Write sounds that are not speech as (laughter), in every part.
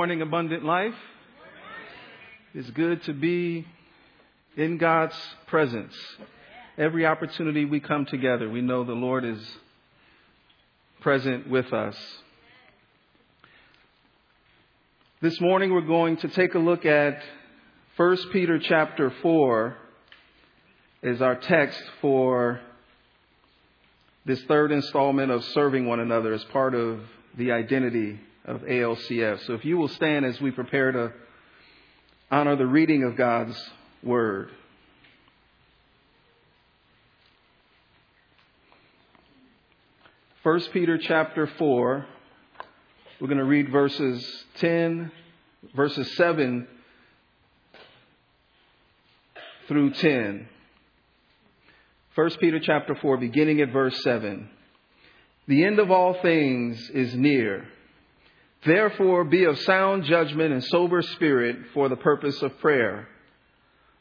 Morning Abundant Life. It's good to be in God's presence. Every opportunity we come together, we know the Lord is present with us. This morning we're going to take a look at 1 Peter chapter 4 as our text for this third installment of serving one another as part of the identity of ALCF. So if you will stand as we prepare to honor the reading of God's Word. First Peter chapter 4, we're going to read verses 10, verses 7 through 10. First Peter chapter 4, beginning at verse 7. The end of all things is near. Therefore, be of sound judgment and sober spirit for the purpose of prayer.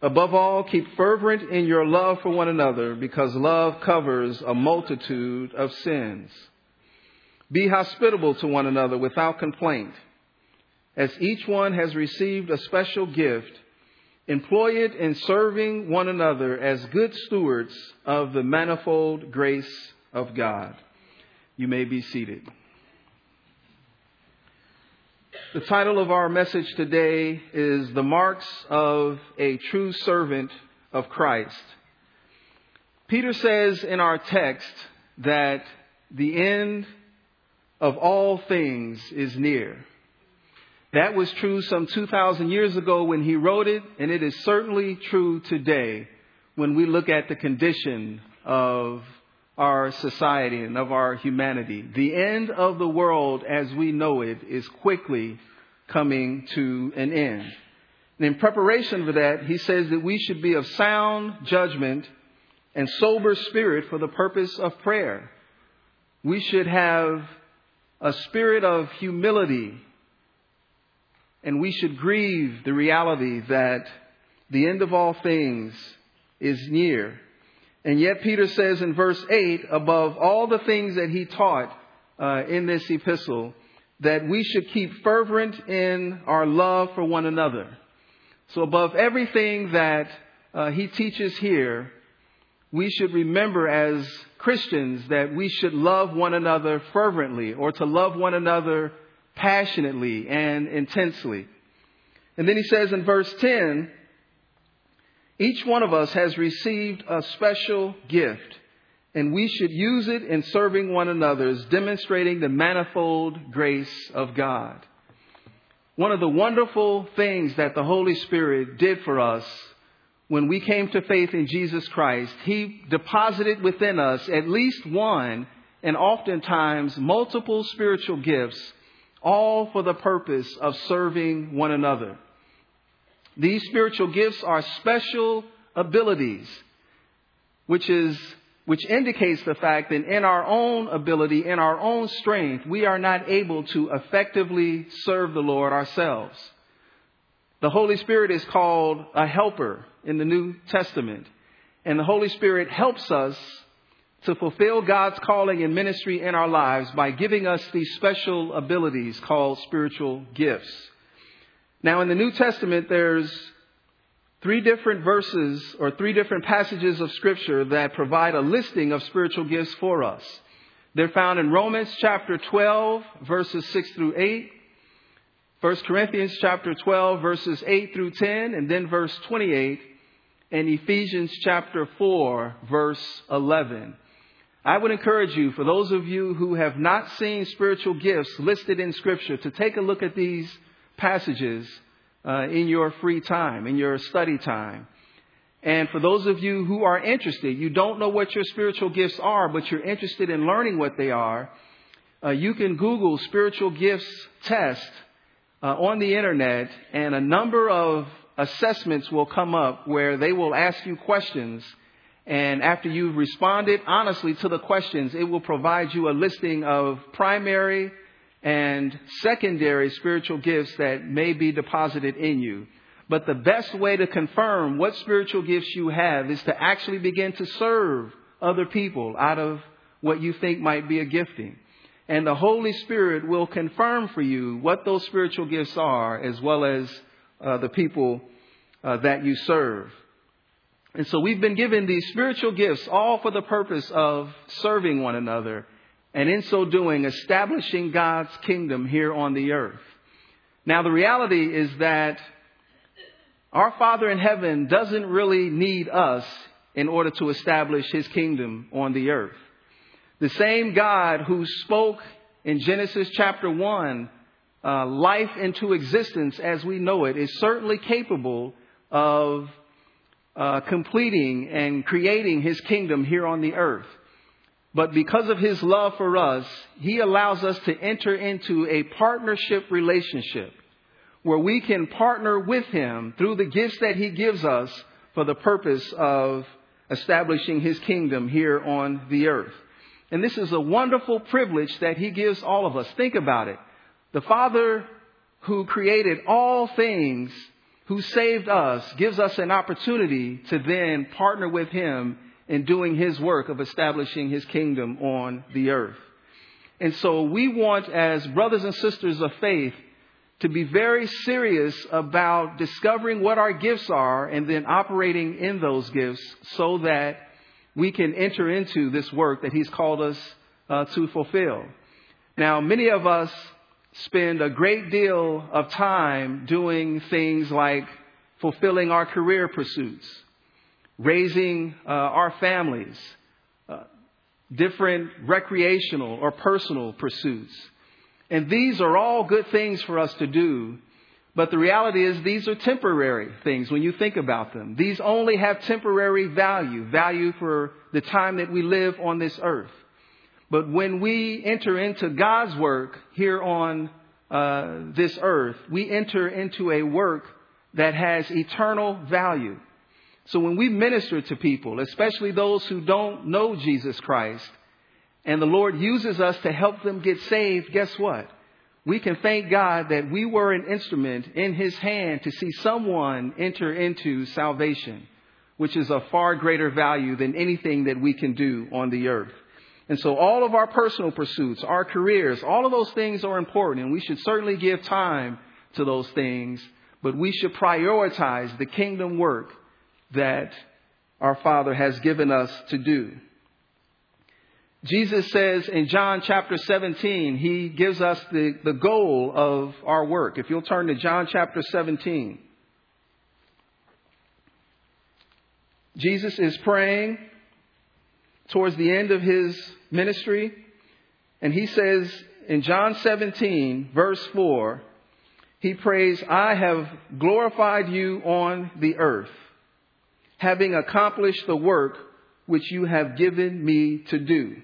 Above all, keep fervent in your love for one another, because love covers a multitude of sins. Be hospitable to one another without complaint. As each one has received a special gift, employ it in serving one another as good stewards of the manifold grace of God. You may be seated. The title of our message today is The Marks of a True Servant of Christ. Peter says in our text that the end of all things is near. That was true some 2,000 years ago when he wrote it, and it is certainly true today when we look at the condition of our society and of our humanity. The end of the world as we know it is quickly coming to an end. And in preparation for that, he says that we should be of sound judgment and sober spirit for the purpose of prayer. We should have a spirit of humility and we should grieve the reality that the end of all things is near. And yet Peter says in verse 8, above all the things that he taught uh, in this epistle, that we should keep fervent in our love for one another. So above everything that uh, he teaches here, we should remember as Christians that we should love one another fervently or to love one another passionately and intensely. And then he says in verse 10, each one of us has received a special gift, and we should use it in serving one another, as demonstrating the manifold grace of God. One of the wonderful things that the Holy Spirit did for us when we came to faith in Jesus Christ, He deposited within us at least one and oftentimes multiple spiritual gifts, all for the purpose of serving one another. These spiritual gifts are special abilities, which is which indicates the fact that in our own ability, in our own strength, we are not able to effectively serve the Lord ourselves. The Holy Spirit is called a helper in the New Testament, and the Holy Spirit helps us to fulfill God's calling and ministry in our lives by giving us these special abilities called spiritual gifts. Now, in the New Testament, there's three different verses or three different passages of Scripture that provide a listing of spiritual gifts for us. They're found in Romans chapter 12, verses 6 through 8, 1 Corinthians chapter 12, verses 8 through 10, and then verse 28, and Ephesians chapter 4, verse 11. I would encourage you, for those of you who have not seen spiritual gifts listed in Scripture, to take a look at these passages uh, in your free time, in your study time. And for those of you who are interested, you don't know what your spiritual gifts are, but you're interested in learning what they are, uh, you can Google spiritual gifts test uh, on the internet, and a number of assessments will come up where they will ask you questions. And after you've responded honestly to the questions, it will provide you a listing of primary, and secondary spiritual gifts that may be deposited in you. But the best way to confirm what spiritual gifts you have is to actually begin to serve other people out of what you think might be a gifting. and the Holy Spirit will confirm for you what those spiritual gifts are, as well as uh, the people uh, that you serve. And so we've been given these spiritual gifts all for the purpose of serving one another, and in so doing, establishing God's kingdom here on the earth. Now, the reality is that our Father in heaven doesn't really need us in order to establish his kingdom on the earth. The same God who spoke in Genesis chapter 1 uh, life into existence as we know it is certainly capable of uh, completing and creating his kingdom here on the earth. But because of his love for us, he allows us to enter into a partnership relationship where we can partner with him through the gifts that he gives us for the purpose of establishing his kingdom here on the earth. And this is a wonderful privilege that he gives all of us. Think about it. The Father who created all things, who saved us, gives us an opportunity to then partner with him in doing his work of establishing his kingdom on the earth. And so we want, as brothers and sisters of faith, to be very serious about discovering what our gifts are and then operating in those gifts so that we can enter into this work that He's called us uh, to fulfill. Now, many of us spend a great deal of time doing things like fulfilling our career pursuits, raising uh, our families, uh, different recreational or personal pursuits. And these are all good things for us to do but the reality is these are temporary things when you think about them. These only have temporary value, value for the time that we live on this earth. But when we enter into God's work here on uh, this earth, we enter into a work that has eternal value. So when we minister to people, especially those who don't know Jesus Christ, and the Lord uses us to help them get saved, guess what? we can thank God that we were an instrument in His hand to see someone enter into salvation, which is of far greater value than anything that we can do on the earth. And so all of our personal pursuits, our careers, all of those things are important and we should certainly give time to those things, but we should prioritize the kingdom work that our Father has given us to do. Jesus says in John chapter 17, he gives us the, the goal of our work. If you'll turn to John chapter 17. Jesus is praying towards the end of his ministry, and he says in John 17, verse 4, he prays, I have glorified you on the earth, having accomplished the work which you have given me to do.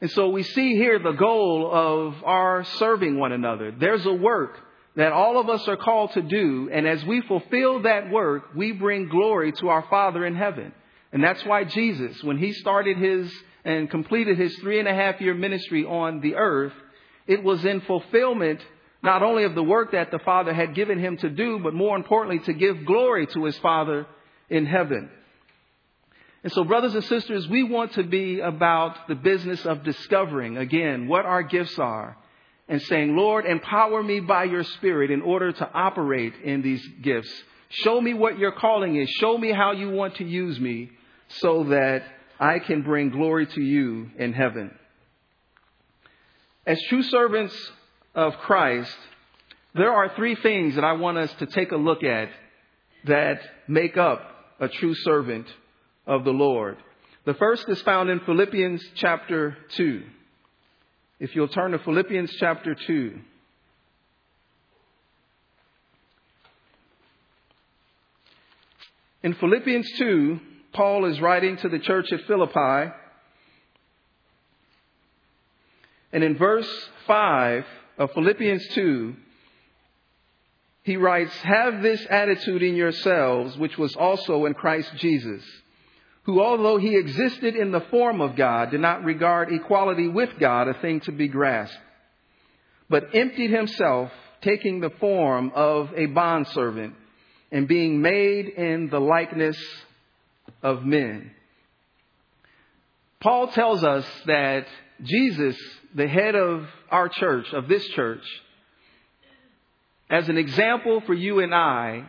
And so we see here the goal of our serving one another. There's a work that all of us are called to do. And as we fulfill that work, we bring glory to our Father in heaven. And that's why Jesus, when he started his and completed his three and a half year ministry on the earth, it was in fulfillment not only of the work that the Father had given him to do, but more importantly, to give glory to his Father in heaven. And so, brothers and sisters, we want to be about the business of discovering, again, what our gifts are and saying, Lord, empower me by your Spirit in order to operate in these gifts. Show me what your calling is. Show me how you want to use me so that I can bring glory to you in heaven. As true servants of Christ, there are three things that I want us to take a look at that make up a true servant of the Lord. The first is found in Philippians chapter 2. If you'll turn to Philippians chapter 2. In Philippians 2, Paul is writing to the church at Philippi. And in verse 5 of Philippians 2, he writes, Have this attitude in yourselves, which was also in Christ Jesus who, although he existed in the form of God, did not regard equality with God a thing to be grasped, but emptied himself, taking the form of a bondservant and being made in the likeness of men. Paul tells us that Jesus, the head of our church, of this church, as an example for you and I,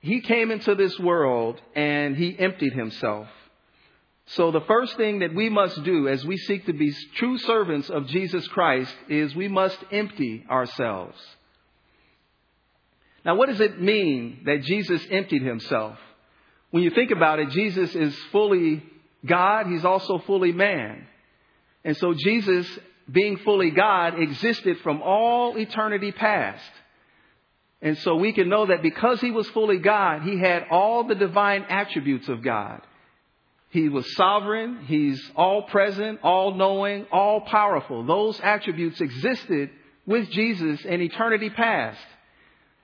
he came into this world and he emptied himself. So the first thing that we must do as we seek to be true servants of Jesus Christ is we must empty ourselves. Now, what does it mean that Jesus emptied himself? When you think about it, Jesus is fully God. He's also fully man. And so Jesus, being fully God, existed from all eternity past. And so we can know that because he was fully God, he had all the divine attributes of God. He was sovereign. He's all present, all knowing, all powerful. Those attributes existed with Jesus in eternity past.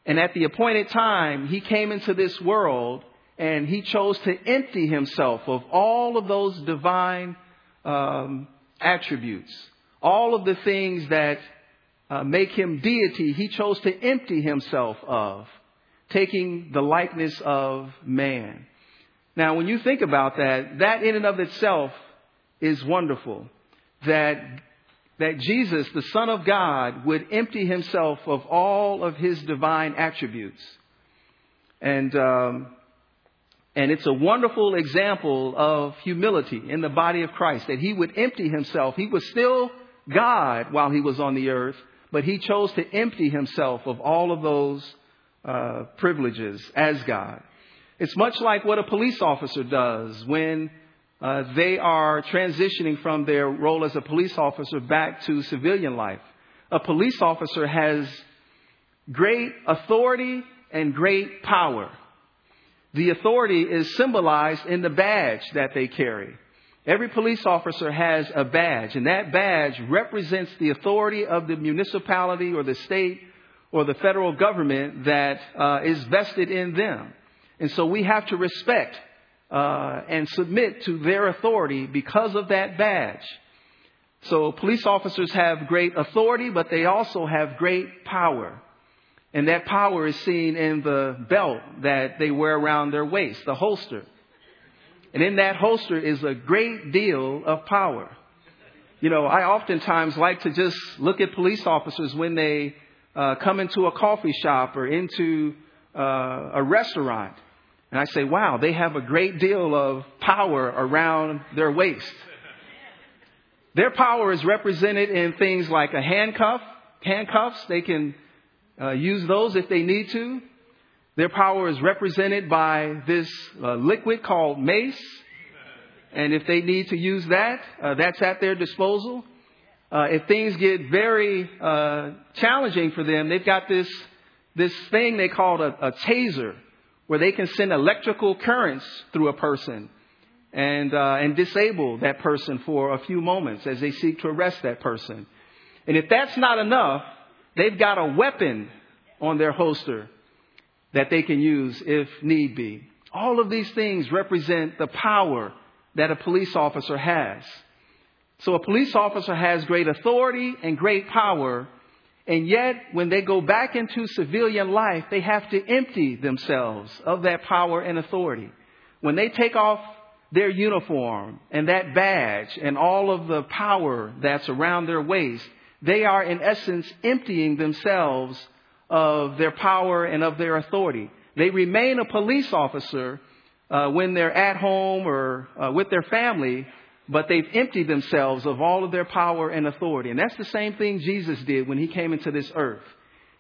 And at the appointed time, he came into this world and he chose to empty himself of all of those divine um, attributes, all of the things that uh, make him deity, he chose to empty himself of, taking the likeness of man. Now, when you think about that, that in and of itself is wonderful. That, that Jesus, the Son of God, would empty himself of all of his divine attributes. And, um, and it's a wonderful example of humility in the body of Christ, that he would empty himself. He was still God while he was on the earth, but he chose to empty himself of all of those uh, privileges as God. It's much like what a police officer does when uh, they are transitioning from their role as a police officer back to civilian life. A police officer has great authority and great power. The authority is symbolized in the badge that they carry. Every police officer has a badge, and that badge represents the authority of the municipality or the state or the federal government that uh, is vested in them. And so we have to respect uh, and submit to their authority because of that badge. So police officers have great authority, but they also have great power. And that power is seen in the belt that they wear around their waist, the holster. And in that holster is a great deal of power. You know, I oftentimes like to just look at police officers when they uh, come into a coffee shop or into uh, a restaurant. And I say, wow, they have a great deal of power around their waist. Their power is represented in things like a handcuff, handcuffs. They can uh, use those if they need to. Their power is represented by this uh, liquid called mace. And if they need to use that, uh, that's at their disposal. Uh, if things get very uh, challenging for them, they've got this this thing they call a, a taser where they can send electrical currents through a person and, uh, and disable that person for a few moments as they seek to arrest that person. And if that's not enough, they've got a weapon on their holster that they can use if need be. All of these things represent the power that a police officer has. So a police officer has great authority and great power and yet, when they go back into civilian life, they have to empty themselves of that power and authority. When they take off their uniform and that badge and all of the power that's around their waist, they are in essence emptying themselves of their power and of their authority. They remain a police officer uh, when they're at home or uh, with their family, but they've emptied themselves of all of their power and authority. And that's the same thing Jesus did when he came into this earth.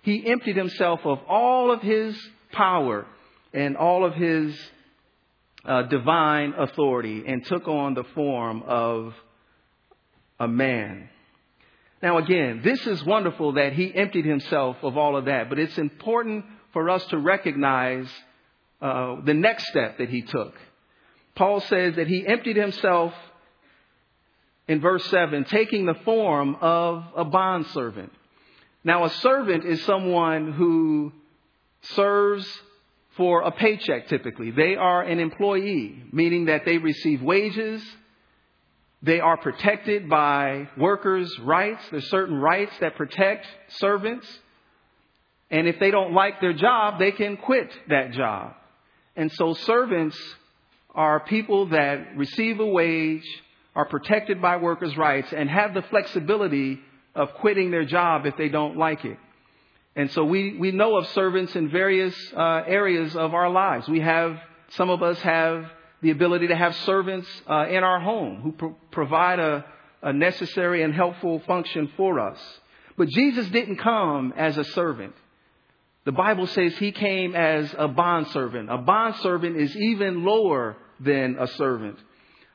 He emptied himself of all of his power and all of his uh, divine authority and took on the form of a man. Now, again, this is wonderful that he emptied himself of all of that, but it's important for us to recognize uh, the next step that he took. Paul says that he emptied himself in verse 7, taking the form of a bondservant. Now, a servant is someone who serves for a paycheck typically. They are an employee, meaning that they receive wages. They are protected by workers' rights. There's certain rights that protect servants. And if they don't like their job, they can quit that job. And so servants are people that receive a wage, are protected by workers' rights and have the flexibility of quitting their job if they don't like it. And so we, we know of servants in various uh, areas of our lives. We have, some of us have the ability to have servants uh, in our home who pro- provide a, a necessary and helpful function for us. But Jesus didn't come as a servant. The Bible says he came as a bondservant. A bondservant is even lower than a servant.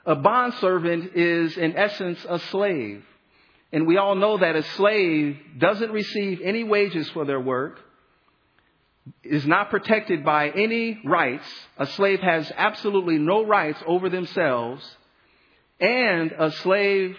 A bondservant is, in essence, a slave. And we all know that a slave doesn't receive any wages for their work, is not protected by any rights. A slave has absolutely no rights over themselves. And a slave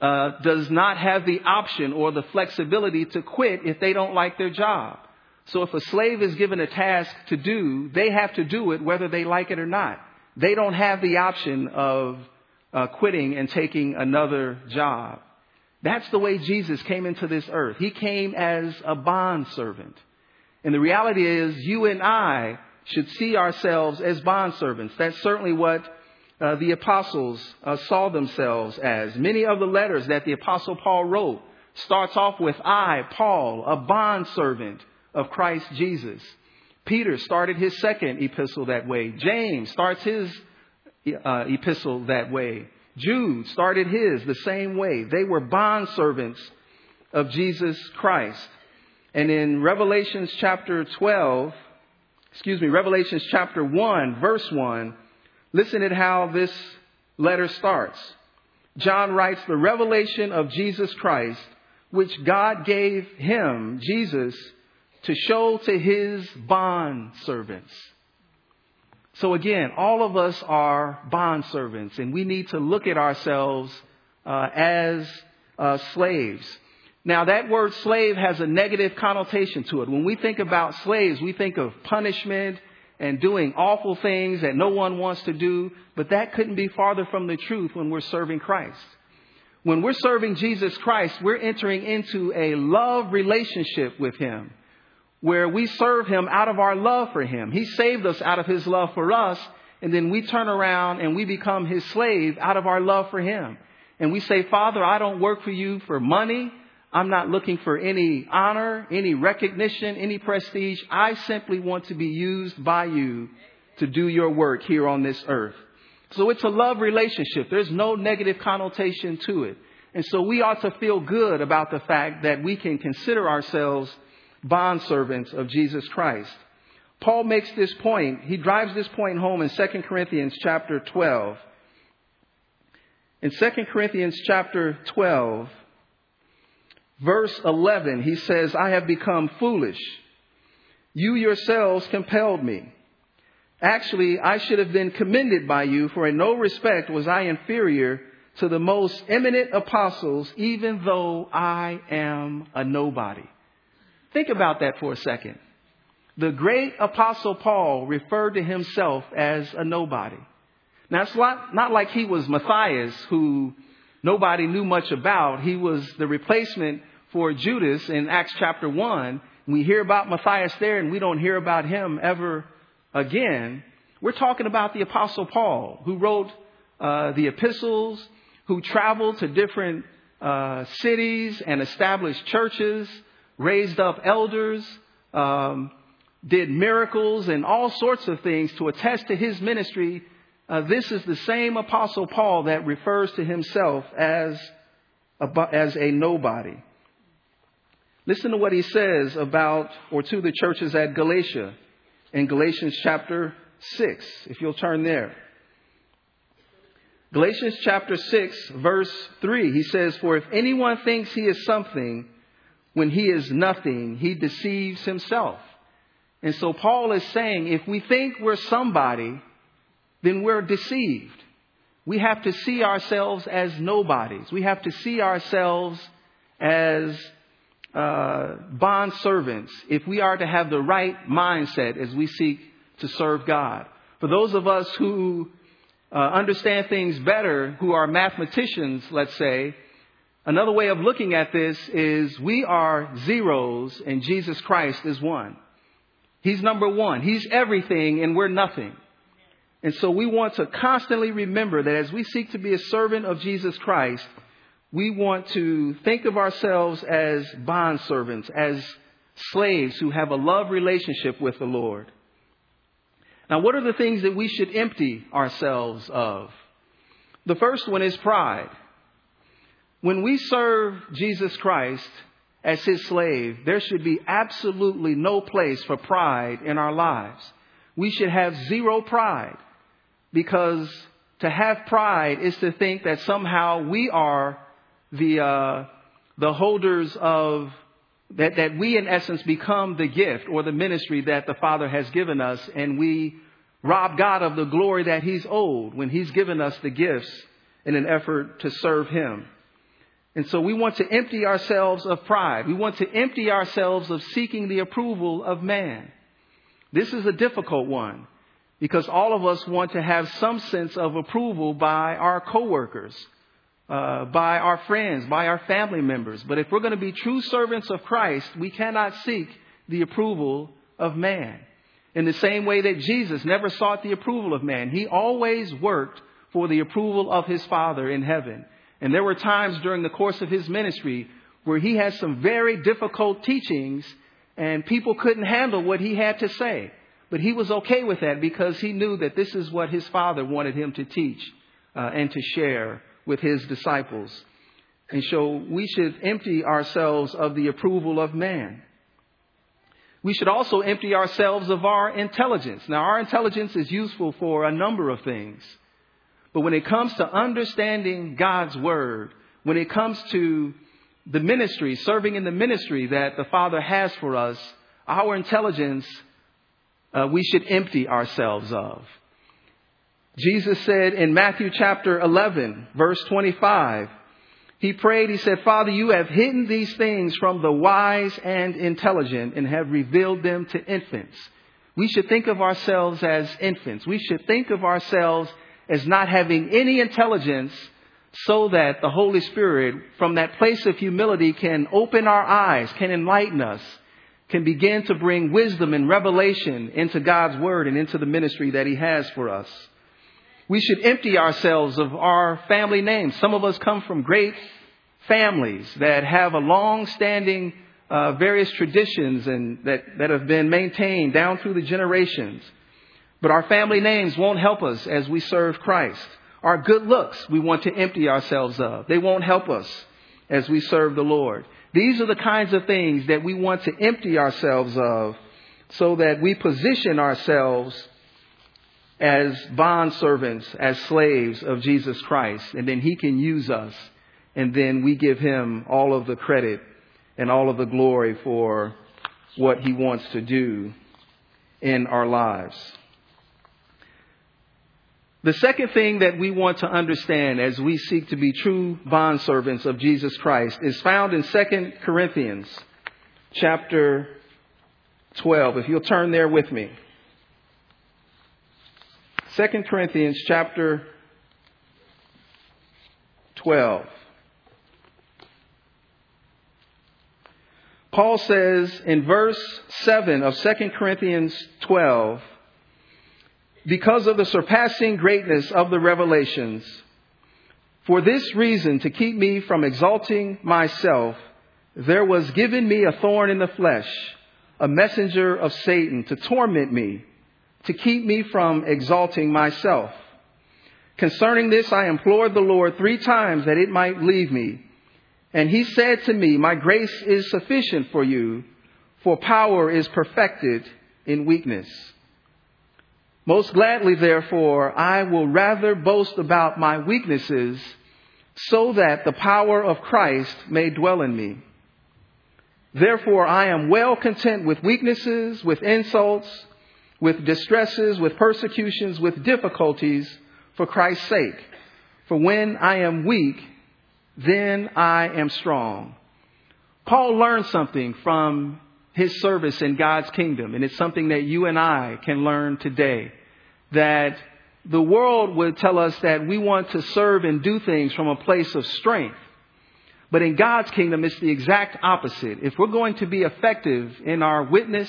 uh, does not have the option or the flexibility to quit if they don't like their job. So if a slave is given a task to do, they have to do it whether they like it or not. They don't have the option of uh, quitting and taking another job. That's the way Jesus came into this earth. He came as a bond servant. And the reality is you and I should see ourselves as bond servants. That's certainly what uh, the apostles uh, saw themselves as. Many of the letters that the apostle Paul wrote starts off with I, Paul, a bond servant of Christ Jesus. Peter started his second epistle that way. James starts his uh, epistle that way. Jude started his the same way. They were bond servants of Jesus Christ. And in Revelations chapter 12, excuse me, Revelations chapter 1, verse 1, listen at how this letter starts. John writes, the revelation of Jesus Christ, which God gave him, Jesus, to show to his bond servants. So again, all of us are bond servants and we need to look at ourselves uh, as uh, slaves. Now that word slave has a negative connotation to it. When we think about slaves, we think of punishment and doing awful things that no one wants to do, but that couldn't be farther from the truth when we're serving Christ. When we're serving Jesus Christ, we're entering into a love relationship with Him where we serve him out of our love for him. He saved us out of his love for us, and then we turn around and we become his slave out of our love for him. And we say, Father, I don't work for you for money. I'm not looking for any honor, any recognition, any prestige. I simply want to be used by you to do your work here on this earth. So it's a love relationship. There's no negative connotation to it. And so we ought to feel good about the fact that we can consider ourselves bondservants of Jesus Christ. Paul makes this point, he drives this point home in 2 Corinthians chapter 12. In 2 Corinthians chapter 12, verse 11, he says, I have become foolish. You yourselves compelled me. Actually, I should have been commended by you, for in no respect was I inferior to the most eminent apostles, even though I am a nobody. Think about that for a second. The great apostle Paul referred to himself as a nobody. Now it's not, not like he was Matthias who nobody knew much about. He was the replacement for Judas in Acts chapter 1. We hear about Matthias there and we don't hear about him ever again. We're talking about the apostle Paul who wrote uh, the epistles, who traveled to different uh, cities and established churches, raised up elders, um, did miracles and all sorts of things to attest to his ministry. Uh, this is the same apostle Paul that refers to himself as a, as a nobody. Listen to what he says about or to the churches at Galatia in Galatians chapter 6, if you'll turn there. Galatians chapter 6, verse 3, he says, For if anyone thinks he is something when he is nothing, he deceives himself. And so Paul is saying if we think we're somebody, then we're deceived. We have to see ourselves as nobodies. We have to see ourselves as uh, bond servants if we are to have the right mindset as we seek to serve God. For those of us who uh, understand things better, who are mathematicians, let's say, Another way of looking at this is we are zeros and Jesus Christ is one. He's number one. He's everything and we're nothing. And so we want to constantly remember that as we seek to be a servant of Jesus Christ, we want to think of ourselves as bond servants, as slaves who have a love relationship with the Lord. Now, what are the things that we should empty ourselves of? The first one is pride. When we serve Jesus Christ as his slave, there should be absolutely no place for pride in our lives. We should have zero pride because to have pride is to think that somehow we are the, uh, the holders of that, that we in essence become the gift or the ministry that the Father has given us and we rob God of the glory that He's owed when He's given us the gifts in an effort to serve Him. And so we want to empty ourselves of pride. We want to empty ourselves of seeking the approval of man. This is a difficult one because all of us want to have some sense of approval by our coworkers, uh, by our friends, by our family members. But if we're going to be true servants of Christ, we cannot seek the approval of man. In the same way that Jesus never sought the approval of man, he always worked for the approval of his Father in heaven. And there were times during the course of his ministry where he had some very difficult teachings and people couldn't handle what he had to say. But he was okay with that because he knew that this is what his Father wanted him to teach uh, and to share with his disciples. And so we should empty ourselves of the approval of man. We should also empty ourselves of our intelligence. Now, our intelligence is useful for a number of things. But when it comes to understanding God's Word, when it comes to the ministry, serving in the ministry that the Father has for us, our intelligence, uh, we should empty ourselves of. Jesus said in Matthew chapter 11, verse 25, he prayed, he said, Father, you have hidden these things from the wise and intelligent and have revealed them to infants. We should think of ourselves as infants. We should think of ourselves as not having any intelligence so that the Holy Spirit, from that place of humility, can open our eyes, can enlighten us, can begin to bring wisdom and revelation into God's Word and into the ministry that He has for us. We should empty ourselves of our family names. Some of us come from great families that have a long standing uh, various traditions and that, that have been maintained down through the generations. But our family names won't help us as we serve Christ. Our good looks we want to empty ourselves of. They won't help us as we serve the Lord. These are the kinds of things that we want to empty ourselves of so that we position ourselves as bond servants, as slaves of Jesus Christ, and then He can use us, and then we give Him all of the credit and all of the glory for what He wants to do in our lives. The second thing that we want to understand as we seek to be true bondservants of Jesus Christ is found in 2 Corinthians chapter 12. If you'll turn there with me. 2 Corinthians chapter 12. Paul says in verse 7 of 2 Corinthians 12, because of the surpassing greatness of the revelations, for this reason, to keep me from exalting myself, there was given me a thorn in the flesh, a messenger of Satan to torment me to keep me from exalting myself. Concerning this, I implored the Lord three times that it might leave me. And he said to me, My grace is sufficient for you, for power is perfected in weakness. Most gladly, therefore, I will rather boast about my weaknesses so that the power of Christ may dwell in me. Therefore, I am well content with weaknesses, with insults, with distresses, with persecutions, with difficulties for Christ's sake. For when I am weak, then I am strong. Paul learned something from his service in God's kingdom, and it's something that you and I can learn today. That the world would tell us that we want to serve and do things from a place of strength. But in God's kingdom, it's the exact opposite. If we're going to be effective in our witness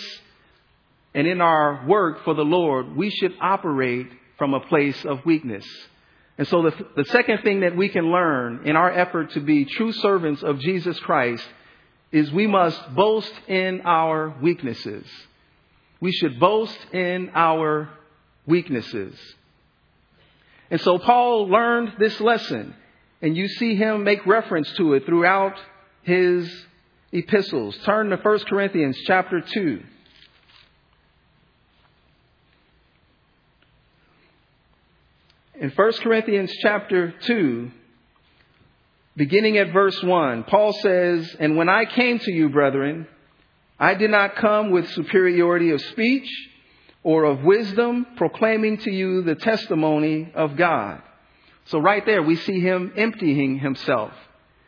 and in our work for the Lord, we should operate from a place of weakness. And so the, the second thing that we can learn in our effort to be true servants of Jesus Christ is we must boast in our weaknesses. We should boast in our weaknesses. And so Paul learned this lesson, and you see him make reference to it throughout his epistles. Turn to 1 Corinthians chapter 2. In 1 Corinthians chapter 2, beginning at verse 1, Paul says, And when I came to you, brethren, I did not come with superiority of speech or of wisdom, proclaiming to you the testimony of God. So right there, we see him emptying himself.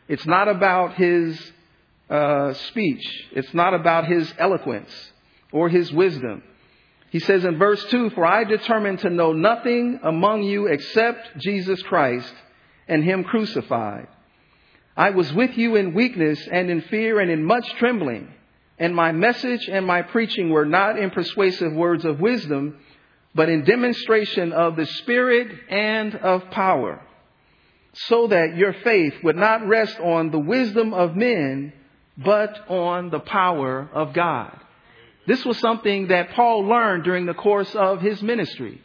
It's not about his uh, speech. It's not about his eloquence or his wisdom. He says in verse 2 For I determined to know nothing among you except Jesus Christ and Him crucified. I was with you in weakness and in fear and in much trembling. And my message and my preaching were not in persuasive words of wisdom, but in demonstration of the Spirit and of power, so that your faith would not rest on the wisdom of men, but on the power of God. This was something that Paul learned during the course of his ministry,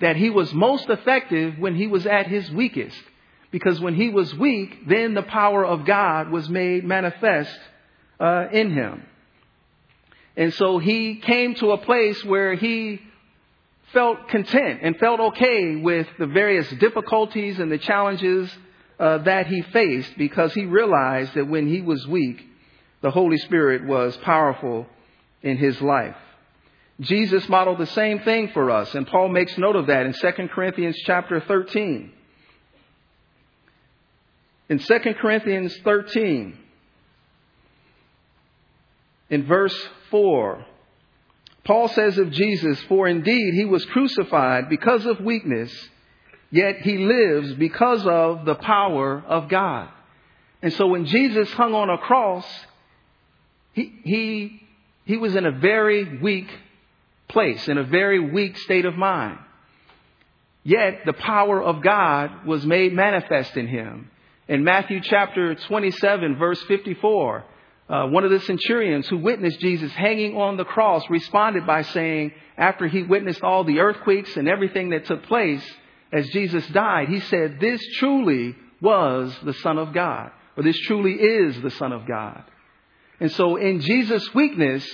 that he was most effective when he was at his weakest. Because when he was weak, then the power of God was made manifest uh, in him. And so he came to a place where he felt content and felt okay with the various difficulties and the challenges uh, that he faced because he realized that when he was weak, the Holy Spirit was powerful in his life. Jesus modeled the same thing for us, and Paul makes note of that in 2 Corinthians chapter 13. In 2 Corinthians 13, in verse 4, Paul says of Jesus, For indeed he was crucified because of weakness, yet he lives because of the power of God. And so when Jesus hung on a cross, he, he he was in a very weak place, in a very weak state of mind. Yet the power of God was made manifest in him. In Matthew chapter 27, verse 54, uh, one of the centurions who witnessed Jesus hanging on the cross responded by saying, after he witnessed all the earthquakes and everything that took place as Jesus died, he said, This truly was the Son of God, or this truly is the Son of God. And so in Jesus' weakness,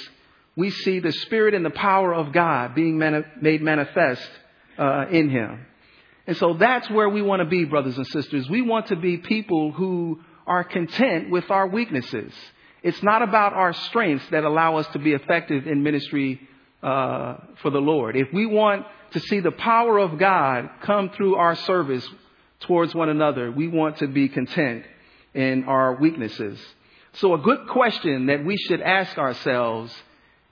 we see the Spirit and the power of God being mani- made manifest uh, in Him. And so that's where we want to be, brothers and sisters. We want to be people who are content with our weaknesses. It's not about our strengths that allow us to be effective in ministry uh, for the Lord. If we want to see the power of God come through our service towards one another, we want to be content in our weaknesses. So a good question that we should ask ourselves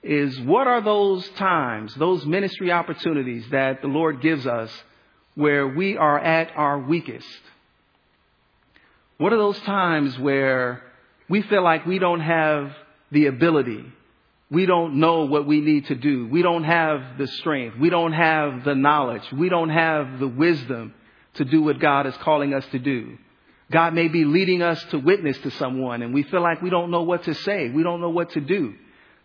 is what are those times, those ministry opportunities that the Lord gives us where we are at our weakest? What are those times where we feel like we don't have the ability? We don't know what we need to do. We don't have the strength. We don't have the knowledge. We don't have the wisdom to do what God is calling us to do. God may be leading us to witness to someone and we feel like we don't know what to say. We don't know what to do.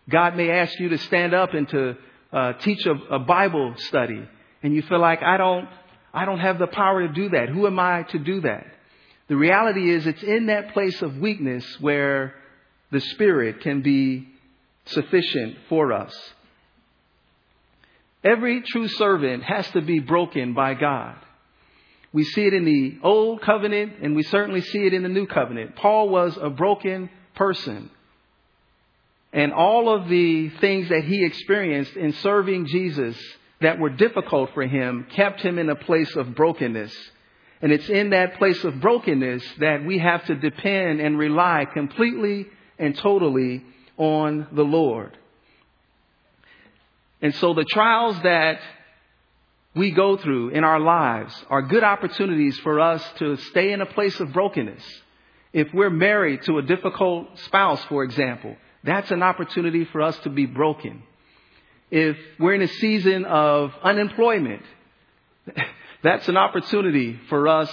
God may ask you to stand up and to uh, teach a, a Bible study and you feel like I don't, I don't have the power to do that. Who am I to do that? The reality is it's in that place of weakness where the Spirit can be sufficient for us. Every true servant has to be broken by God. We see it in the Old Covenant and we certainly see it in the New Covenant. Paul was a broken person. And all of the things that he experienced in serving Jesus that were difficult for him kept him in a place of brokenness. And it's in that place of brokenness that we have to depend and rely completely and totally on the Lord. And so the trials that we go through in our lives are good opportunities for us to stay in a place of brokenness. If we're married to a difficult spouse, for example, that's an opportunity for us to be broken. If we're in a season of unemployment (laughs) that's an opportunity for us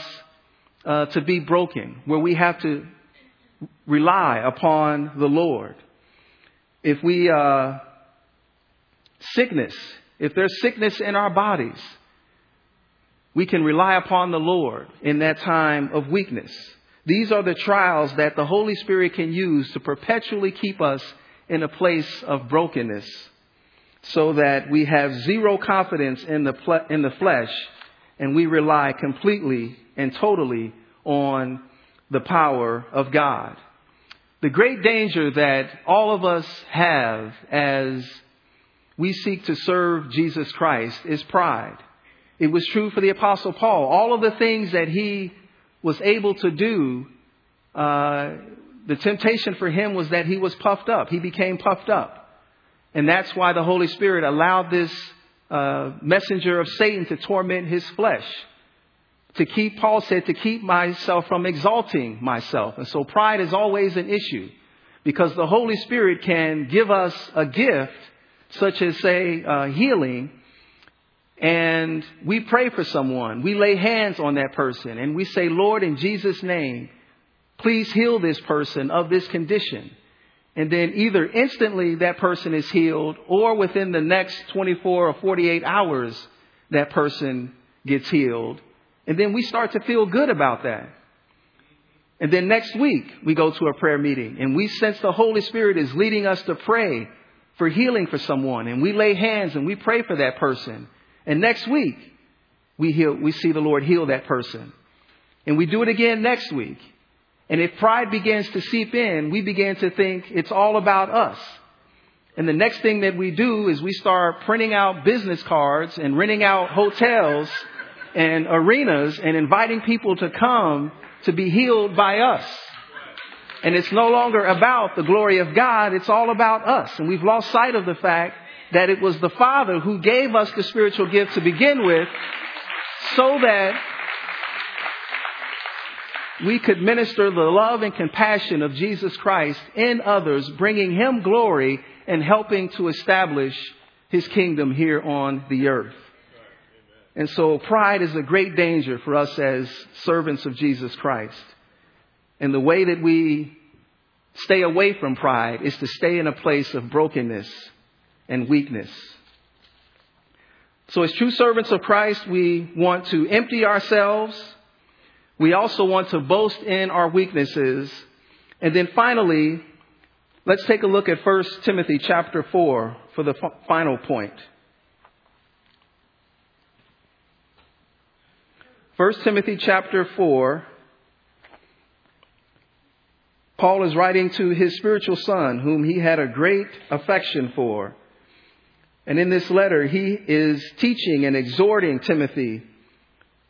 uh, to be broken, where we have to rely upon the Lord. If we, uh, sickness, if there's sickness in our bodies, we can rely upon the Lord in that time of weakness. These are the trials that the Holy Spirit can use to perpetually keep us in a place of brokenness so that we have zero confidence in the, ple- in the flesh and we rely completely and totally on the power of God. The great danger that all of us have as we seek to serve Jesus Christ is pride. It was true for the Apostle Paul. All of the things that he was able to do, uh, the temptation for him was that he was puffed up. He became puffed up. And that's why the Holy Spirit allowed this uh, messenger of Satan to torment his flesh. To keep, Paul said, to keep myself from exalting myself. And so pride is always an issue because the Holy Spirit can give us a gift such as, say, uh, healing, and we pray for someone. We lay hands on that person and we say, Lord, in Jesus' name, please heal this person of this condition. And then either instantly that person is healed or within the next 24 or 48 hours that person gets healed. And then we start to feel good about that. And then next week we go to a prayer meeting and we sense the Holy Spirit is leading us to pray for healing for someone and we lay hands and we pray for that person. And next week we heal, we see the Lord heal that person. And we do it again next week. And if pride begins to seep in, we begin to think it's all about us. And the next thing that we do is we start printing out business cards and renting out hotels and arenas and inviting people to come to be healed by us. And it's no longer about the glory of God, it's all about us. And we've lost sight of the fact that it was the Father who gave us the spiritual gift to begin with so that we could minister the love and compassion of Jesus Christ in others, bringing Him glory and helping to establish His kingdom here on the earth. And so pride is a great danger for us as servants of Jesus Christ. And the way that we stay away from pride is to stay in a place of brokenness and weakness. So as true servants of Christ, we want to empty ourselves we also want to boast in our weaknesses. And then finally, let's take a look at 1 Timothy chapter 4 for the f- final point. 1 Timothy chapter 4, Paul is writing to his spiritual son, whom he had a great affection for. And in this letter, he is teaching and exhorting Timothy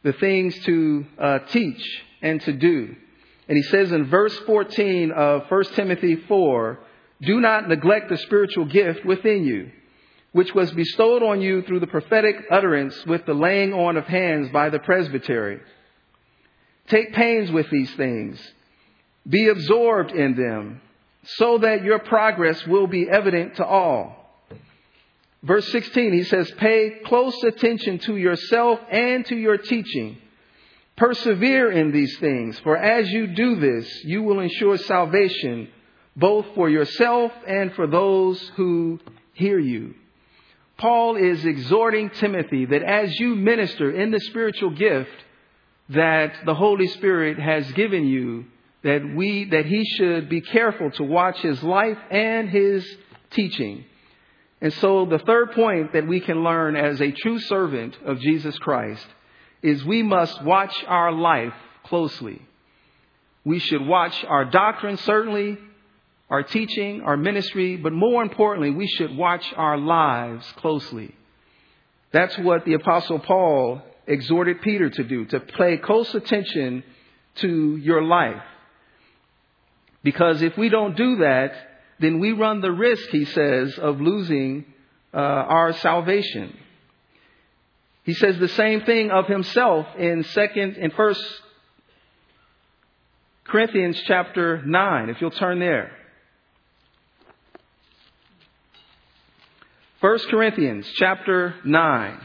the things to uh, teach and to do. And he says in verse 14 of 1 Timothy 4, do not neglect the spiritual gift within you, which was bestowed on you through the prophetic utterance with the laying on of hands by the presbytery. Take pains with these things. Be absorbed in them so that your progress will be evident to all. Verse 16, he says, Pay close attention to yourself and to your teaching. Persevere in these things, for as you do this, you will ensure salvation both for yourself and for those who hear you. Paul is exhorting Timothy that as you minister in the spiritual gift that the Holy Spirit has given you, that we, that he should be careful to watch his life and his teaching. And so the third point that we can learn as a true servant of Jesus Christ is we must watch our life closely. We should watch our doctrine, certainly, our teaching, our ministry, but more importantly, we should watch our lives closely. That's what the apostle Paul exhorted Peter to do, to pay close attention to your life. Because if we don't do that, then we run the risk, he says, of losing uh, our salvation. He says the same thing of himself in second in first Corinthians chapter 9, if you'll turn there. 1 Corinthians chapter 9.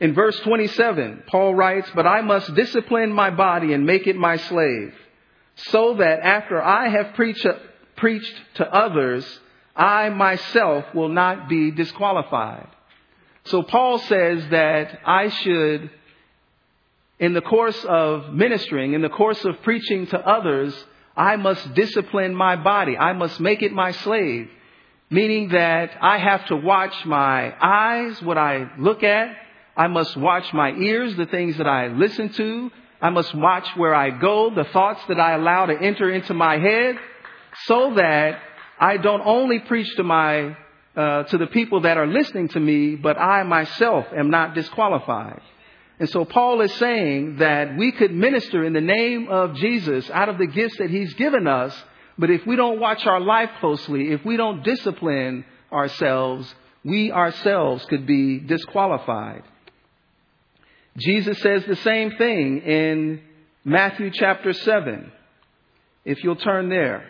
In verse 27, Paul writes, But I must discipline my body and make it my slave, so that after I have preached, preached to others, I myself will not be disqualified. So Paul says that I should, in the course of ministering, in the course of preaching to others, I must discipline my body. I must make it my slave. Meaning that I have to watch my eyes, what I look at. I must watch my ears, the things that I listen to. I must watch where I go, the thoughts that I allow to enter into my head, so that I don't only preach to my uh, to the people that are listening to me, but I myself am not disqualified. And so Paul is saying that we could minister in the name of Jesus out of the gifts that he's given us, but if we don't watch our life closely, if we don't discipline ourselves, we ourselves could be disqualified. Jesus says the same thing in Matthew chapter 7. If you'll turn there.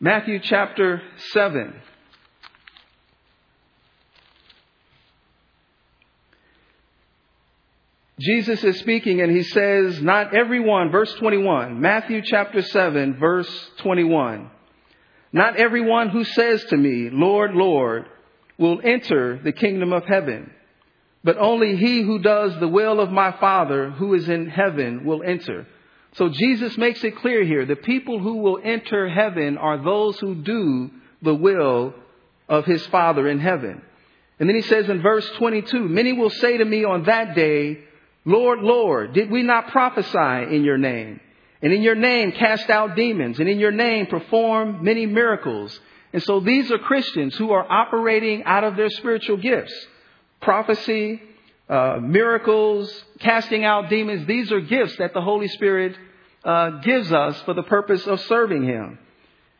Matthew chapter 7. Jesus is speaking and he says, Not everyone, verse 21, Matthew chapter 7, verse 21. Not everyone who says to me, Lord, Lord, will enter the kingdom of heaven, but only he who does the will of my Father who is in heaven will enter. So Jesus makes it clear here the people who will enter heaven are those who do the will of his Father in heaven. And then he says in verse 22 Many will say to me on that day, Lord, Lord, did we not prophesy in your name? And in your name cast out demons, and in your name perform many miracles. And so these are Christians who are operating out of their spiritual gifts prophecy, uh, miracles, casting out demons. These are gifts that the Holy Spirit uh, gives us for the purpose of serving Him.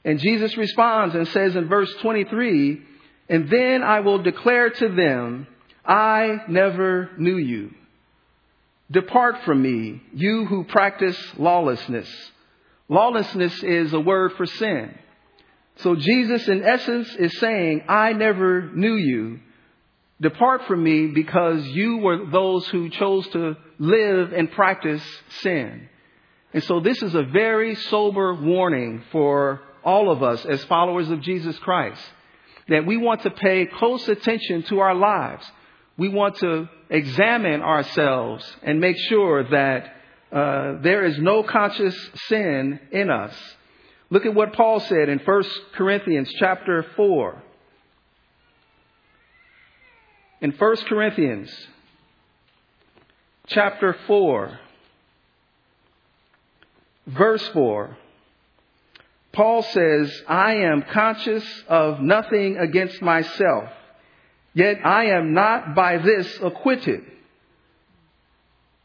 And Jesus responds and says in verse 23, And then I will declare to them, I never knew you. Depart from me, you who practice lawlessness. Lawlessness is a word for sin. So Jesus, in essence, is saying, I never knew you. Depart from me because you were those who chose to live and practice sin. And so this is a very sober warning for all of us as followers of Jesus Christ that we want to pay close attention to our lives. We want to examine ourselves and make sure that uh, there is no conscious sin in us. Look at what Paul said in 1 Corinthians chapter 4. In 1 Corinthians chapter 4, verse 4, Paul says, I am conscious of nothing against myself, yet I am not by this acquitted.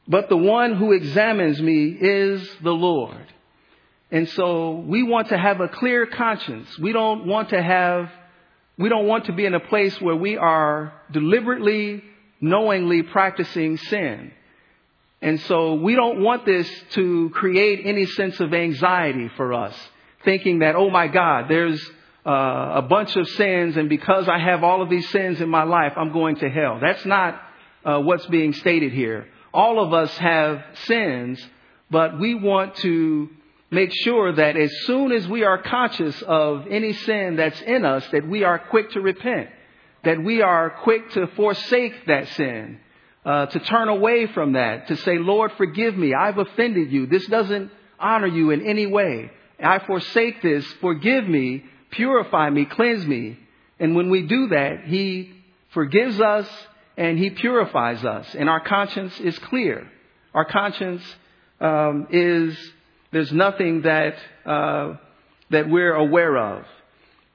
But the one who examines me is the Lord. And so we want to have a clear conscience. We don't want to have we don't want to be in a place where we are deliberately, knowingly practicing sin. And so we don't want this to create any sense of anxiety for us, thinking that, oh my God, there's uh, a bunch of sins, and because I have all of these sins in my life, I'm going to hell. That's not uh, what's being stated here. All of us have sins, but we want to make sure that as soon as we are conscious of any sin that's in us, that we are quick to repent, that we are quick to forsake that sin, uh, to turn away from that, to say, Lord, forgive me. I've offended you. This doesn't honor you in any way. I forsake this. Forgive me. Purify me. Cleanse me. And when we do that, He forgives us and He purifies us. And our conscience is clear. Our conscience um, is there's nothing that, uh, that we're aware of.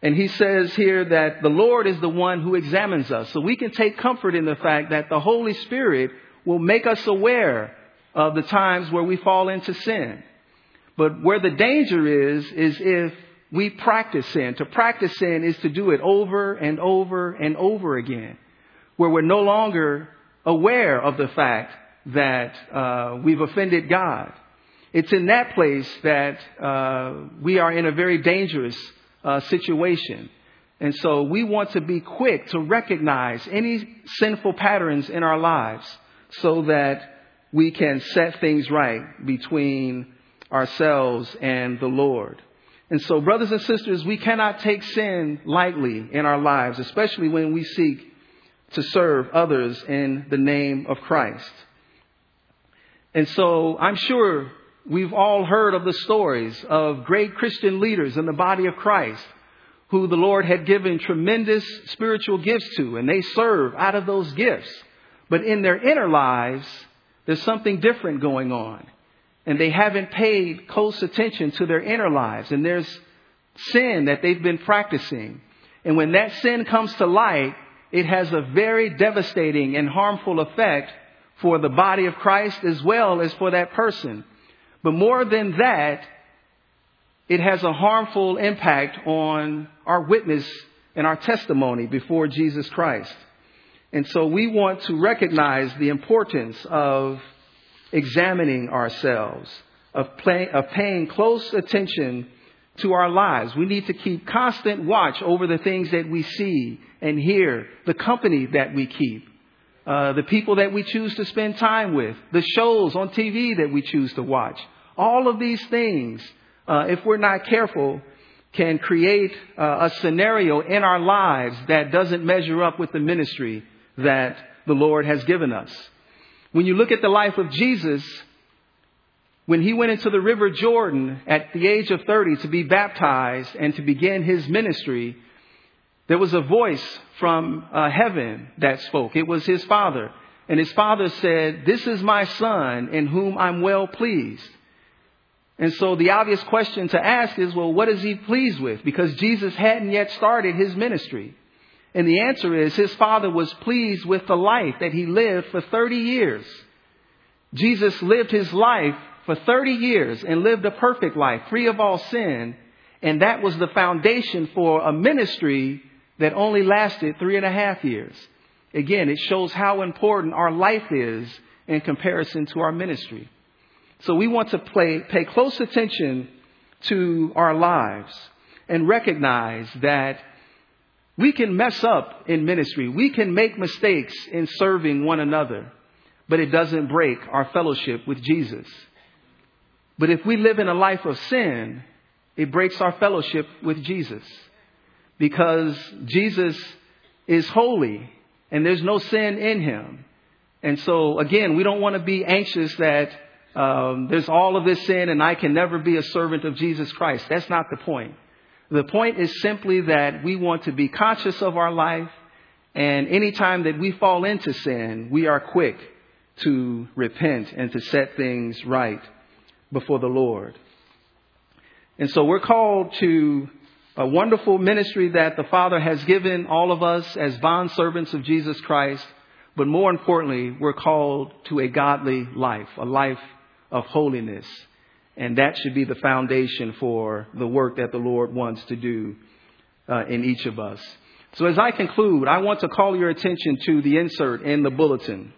And he says here that the Lord is the one who examines us. So we can take comfort in the fact that the Holy Spirit will make us aware of the times where we fall into sin. But where the danger is, is if we practice sin. To practice sin is to do it over and over and over again, where we're no longer aware of the fact that uh, we've offended God. It's in that place that uh, we are in a very dangerous uh, situation. And so we want to be quick to recognize any sinful patterns in our lives so that we can set things right between ourselves and the Lord. And so, brothers and sisters, we cannot take sin lightly in our lives, especially when we seek to serve others in the name of Christ. And so I'm sure we've all heard of the stories of great Christian leaders in the body of Christ who the Lord had given tremendous spiritual gifts to, and they serve out of those gifts. But in their inner lives, there's something different going on. And they haven't paid close attention to their inner lives. And there's sin that they've been practicing. And when that sin comes to light, it has a very devastating and harmful effect for the body of Christ as well as for that person. But more than that, it has a harmful impact on our witness and our testimony before Jesus Christ. And so we want to recognize the importance of examining ourselves, of, play, of paying close attention to our lives. We need to keep constant watch over the things that we see and hear, the company that we keep, uh, the people that we choose to spend time with, the shows on TV that we choose to watch. All of these things uh, if we're not careful, can create uh, a scenario in our lives that doesn't measure up with the ministry that the Lord has given us. When you look at the life of Jesus, when he went into the river Jordan at the age of 30 to be baptized and to begin his ministry, there was a voice from uh, heaven that spoke. It was his father. And his father said, This is my son in whom I'm well pleased. And so the obvious question to ask is, well, what is he pleased with? Because Jesus hadn't yet started his ministry. And the answer is his father was pleased with the life that he lived for 30 years. Jesus lived his life for 30 years and lived a perfect life, free of all sin. And that was the foundation for a ministry that only lasted three and a half years. Again, it shows how important our life is in comparison to our ministry. So we want to play, pay close attention to our lives and recognize that we can mess up in ministry. We can make mistakes in serving one another, but it doesn't break our fellowship with Jesus. But if we live in a life of sin, it breaks our fellowship with Jesus because Jesus is holy and there's no sin in him. And so again, we don't want to be anxious that um, there's all of this sin and I can never be a servant of Jesus Christ. That's not the point. The point is simply that we want to be conscious of our life and anytime that we fall into sin, we are quick to repent and to set things right before the Lord. And so we're called to a wonderful ministry that the Father has given all of us as bond servants of Jesus Christ. But more importantly, we're called to a godly life, a life of holiness. And that should be the foundation for the work that the Lord wants to do uh, in each of us. So as I conclude, I want to call your attention to the insert in the bulletin.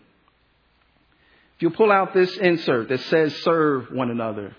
If you pull out this insert that says serve one another,